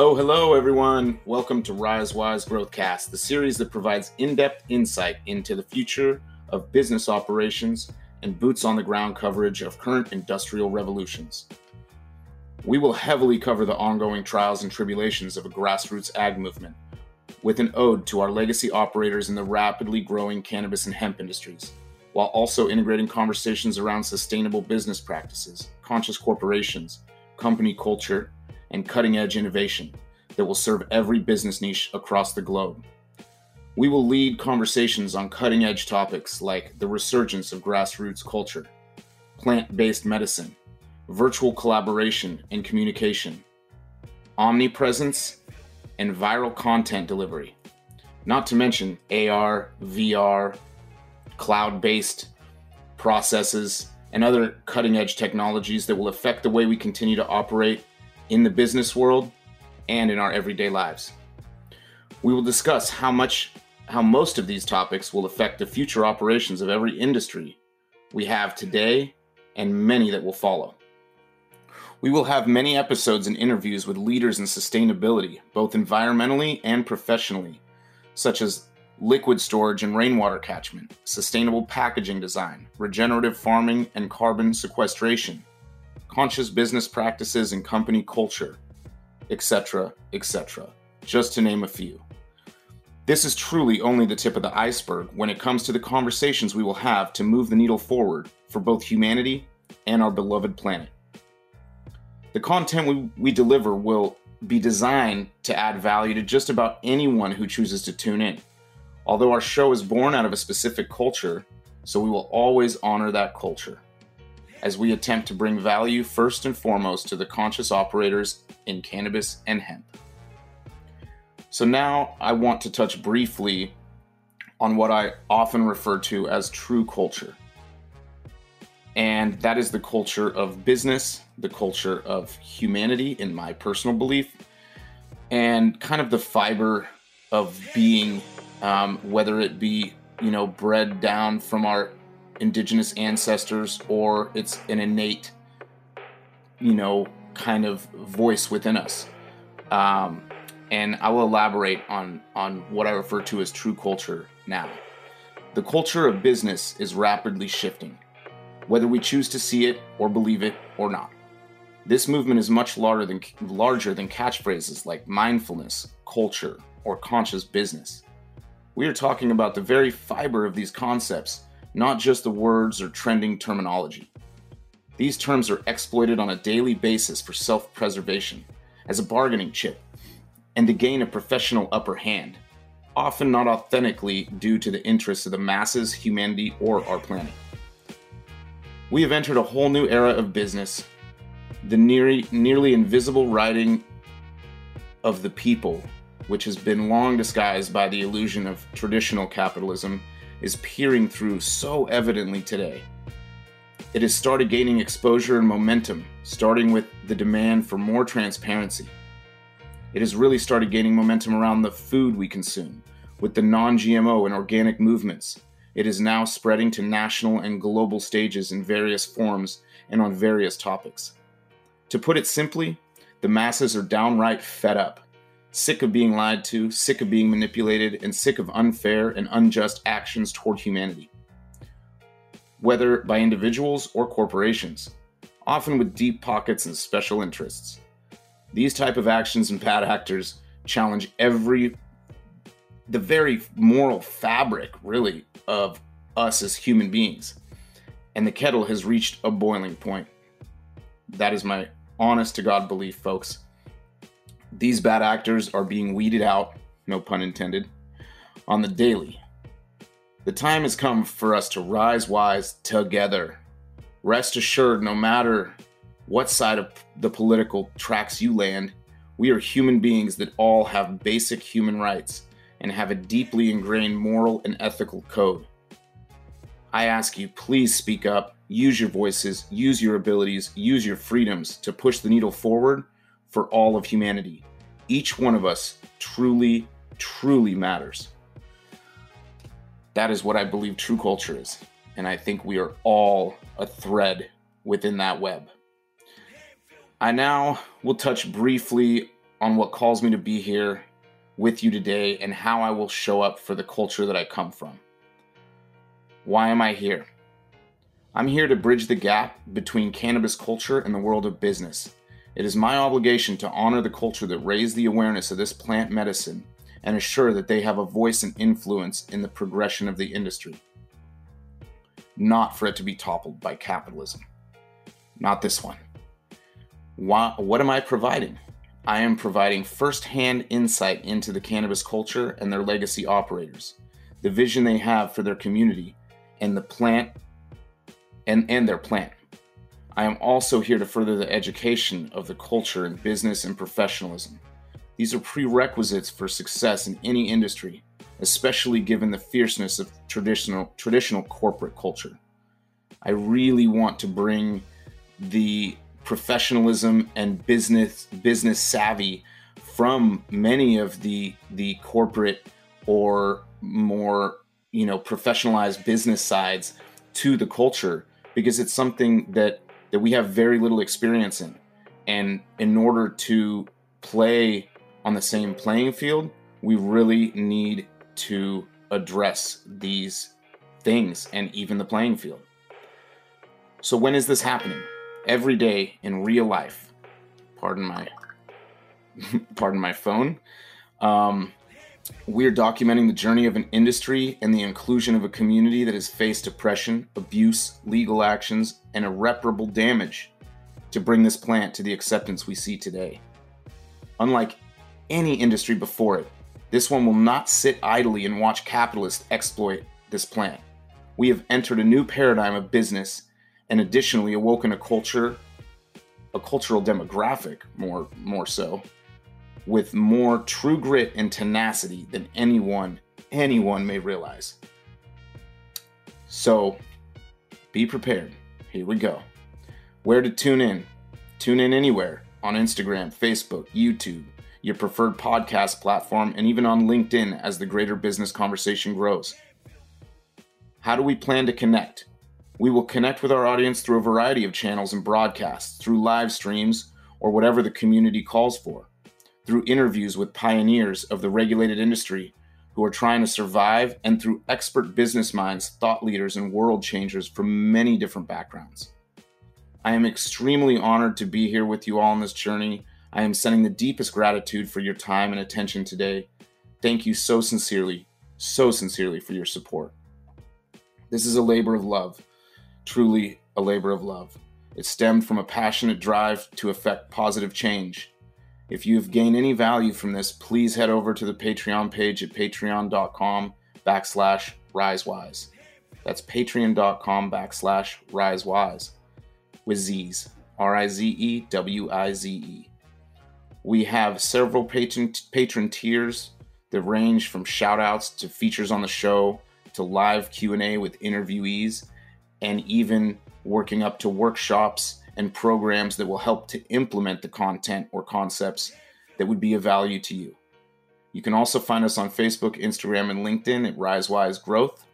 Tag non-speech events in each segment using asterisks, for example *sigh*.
Hello, hello, everyone. Welcome to Rize Wize Growthcast, the series that provides in depth insight into the future of business operations and boots on the ground coverage of current industrial revolutions. We will heavily cover the ongoing trials and tribulations of a grassroots ag movement, with an ode to our legacy operators in the rapidly growing cannabis and hemp industries, while also integrating conversations around sustainable business practices, conscious corporations, company culture, and cutting edge innovation that will serve every business niche across the globe. We will lead conversations on cutting edge topics like the resurgence of grassroots culture, plant based medicine, virtual collaboration and communication, omnipresence, and viral content delivery. Not to mention AR, VR, cloud based processes, and other cutting edge technologies that will affect the way we continue to operate in the business world and in our everyday lives. We will discuss how much how most of these topics will affect the future operations of every industry we have today and many that will follow. We will have many episodes and interviews with leaders in sustainability, both environmentally and professionally, such as liquid storage and rainwater catchment, sustainable packaging design, regenerative farming and carbon sequestration, conscious business practices and company culture, etc., etc., just to name a few. This is truly only the tip of the iceberg when it comes to the conversations we will have to move the needle forward for both humanity and our beloved planet. The content we, we deliver will be designed to add value to just about anyone who chooses to tune in. Although our show is born out of a specific culture, so we will always honor that culture as we attempt to bring value first and foremost to the conscious operators in cannabis and hemp. So, now I want to touch briefly on what I often refer to as true culture. And that is the culture of business, the culture of humanity, in my personal belief, and kind of the fiber of being, um, whether it be, you know, bred down from our indigenous ancestors or it's an innate, you know, kind of voice within us. Um, and I will elaborate on on what I refer to as true culture now. The culture of business is rapidly shifting, whether we choose to see it or believe it or not. This movement is much larger than larger than catchphrases like mindfulness, culture, or conscious business. We are talking about the very fiber of these concepts not just the words or trending terminology. These terms are exploited on a daily basis for self preservation, as a bargaining chip, and to gain a professional upper hand, often not authentically due to the interests of the masses, humanity, or our planet. We have entered a whole new era of business. The nearly, nearly invisible writing of the people, which has been long disguised by the illusion of traditional capitalism, is peering through so evidently today. It has started gaining exposure and momentum, starting with the demand for more transparency. It has really started gaining momentum around the food we consume, with the non GMO and organic movements. It is now spreading to national and global stages in various forms and on various topics. To put it simply, the masses are downright fed up sick of being lied to, sick of being manipulated, and sick of unfair and unjust actions toward humanity, whether by individuals or corporations, often with deep pockets and special interests. These type of actions and bad actors challenge every the very moral fabric really of us as human beings. And the kettle has reached a boiling point. That is my honest to God belief, folks. These bad actors are being weeded out, no pun intended, on the daily. The time has come for us to rise wise together. Rest assured, no matter what side of the political tracks you land, we are human beings that all have basic human rights and have a deeply ingrained moral and ethical code. I ask you, please speak up, use your voices, use your abilities, use your freedoms to push the needle forward for all of humanity. Each one of us truly, truly matters. That is what I believe true culture is. And I think we are all a thread within that web. I now will touch briefly on what calls me to be here with you today and how I will show up for the culture that I come from. Why am I here? I'm here to bridge the gap between cannabis culture and the world of business. It is my obligation to honor the culture that raised the awareness of this plant medicine and assure that they have a voice and influence in the progression of the industry. Not for it to be toppled by capitalism. Not this one. Why, what am I providing? I am providing firsthand insight into the cannabis culture and their legacy operators, the vision they have for their community, and the plant and, and their plant. I am also here to further the education of the culture in business and professionalism. These are prerequisites for success in any industry, especially given the fierceness of traditional traditional corporate culture. I really want to bring the professionalism and business business savvy from many of the the corporate or more you know professionalized business sides to the culture because it's something that that we have very little experience in and in order to play on the same playing field we really need to address these things and even the playing field so when is this happening every day in real life. Pardon my *laughs* pardon my phone. Um, we're documenting the journey of an industry and the inclusion of a community that has faced oppression, abuse, legal actions, and irreparable damage to bring this plant to the acceptance we see today. Unlike any industry before it, this one will not sit idly and watch capitalists exploit this plant. We have entered a new paradigm of business and additionally awoken a culture, a cultural demographic more more so, with more true grit and tenacity than anyone anyone may realize. So, be prepared. Here we go. Where to tune in? Tune in anywhere on Instagram, Facebook, YouTube, your preferred podcast platform, and even on LinkedIn as the greater business conversation grows. How do we plan to connect? We will connect with our audience through a variety of channels and broadcasts, through live streams, or whatever the community calls for, through interviews with pioneers of the regulated industry who are trying to survive, and through expert business minds, thought leaders, and world changers from many different backgrounds. I am extremely honored to be here with you all on this journey. I am sending the deepest gratitude for your time and attention today. Thank you so sincerely, so sincerely for your support. This is a labor of love truly a labor of love. It stemmed from a passionate drive to effect positive change. If you've gained any value from this, please head over to the Patreon page at patreon.com backslash rizewize. That's patreon.com backslash rizewize with Z's, R I Z E W I Z E. We have several patron, patron tiers that range from shout outs to features on the show to live Q&A with interviewees and even working up to workshops and programs that will help to implement the content or concepts that would be of value to you. You can also find us on Facebook, Instagram, and LinkedIn at RizeWize Growth.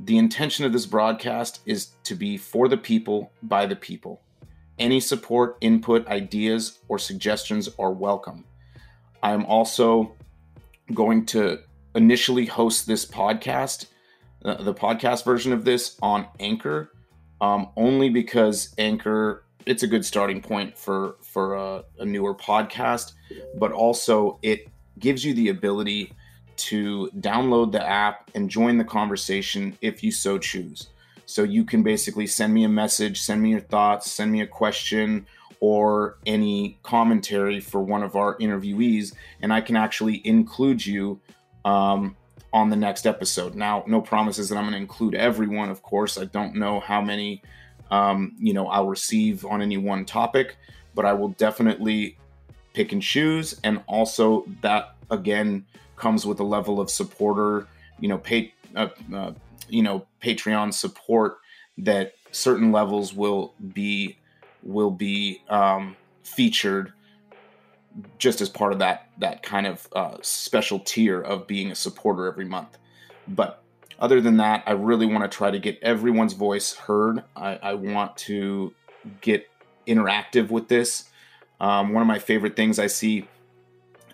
The intention of this broadcast is to be for the people, by the people. Any support, input, ideas, or suggestions are welcome. I am also going to initially host this podcast uh, the podcast version of this on Anchor, um, only because Anchor it's a good starting point for for a, a newer podcast, but also it gives you the ability to download the app and join the conversation if you so choose. So you can basically send me a message, send me your thoughts, send me a question or any commentary for one of our interviewees, and I can actually include you um, on the next episode. Now, no promises that I'm going to include everyone, of course. I don't know how many, um, you know, I'll receive on any one topic, but I will definitely pick and choose. And also, that again comes with a level of supporter, you know, pay, uh, uh, you know, Patreon support that certain levels will be will be um, featured just as part of that that kind of uh, special tier of being a supporter every month. But other than that, I really want to try to get everyone's voice heard. I, I want to get interactive with this. Um, one of my favorite things I see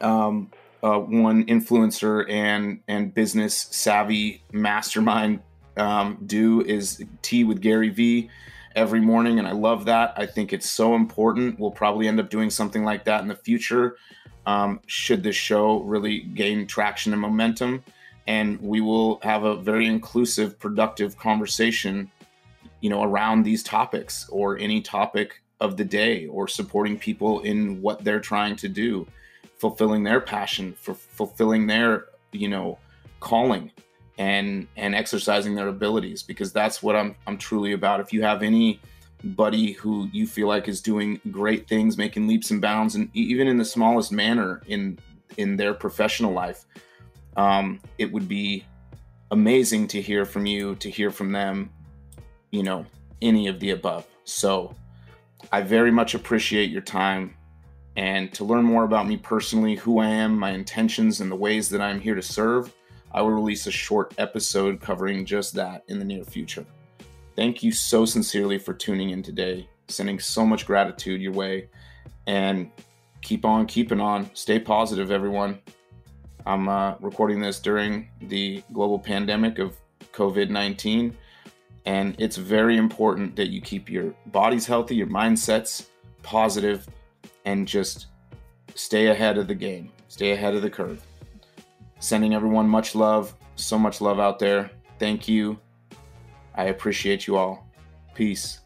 um, uh, one influencer and and business savvy mastermind um, do is tea with Gary Vee every morning, and I love that. I think it's so important. We'll probably end up doing something like that in the future. Um, should this show really gain traction and momentum, and we will have a very inclusive, productive conversation, you know, around these topics or any topic of the day, or supporting people in what they're trying to do, fulfilling their passion, for fulfilling their, you know, calling and and exercising their abilities because that's what I'm I'm truly about. If you have anybody who you feel like is doing great things, making leaps and bounds, and even in the smallest manner in in their professional life, um, it would be amazing to hear from you, to hear from them, you know, any of the above. So I very much appreciate your time. And to learn more about me personally, who I am, my intentions, and the ways that I'm here to serve, I will release a short episode covering just that in the near future. Thank you so sincerely for tuning in today, sending so much gratitude your way, and keep on keeping on. Stay positive, everyone. I'm uh, recording this during the global pandemic of COVID 19, and it's very important that you keep your bodies healthy, your mindsets positive, and just stay ahead of the game, stay ahead of the curve. Sending everyone much love, so much love out there. Thank you. I appreciate you all. Peace.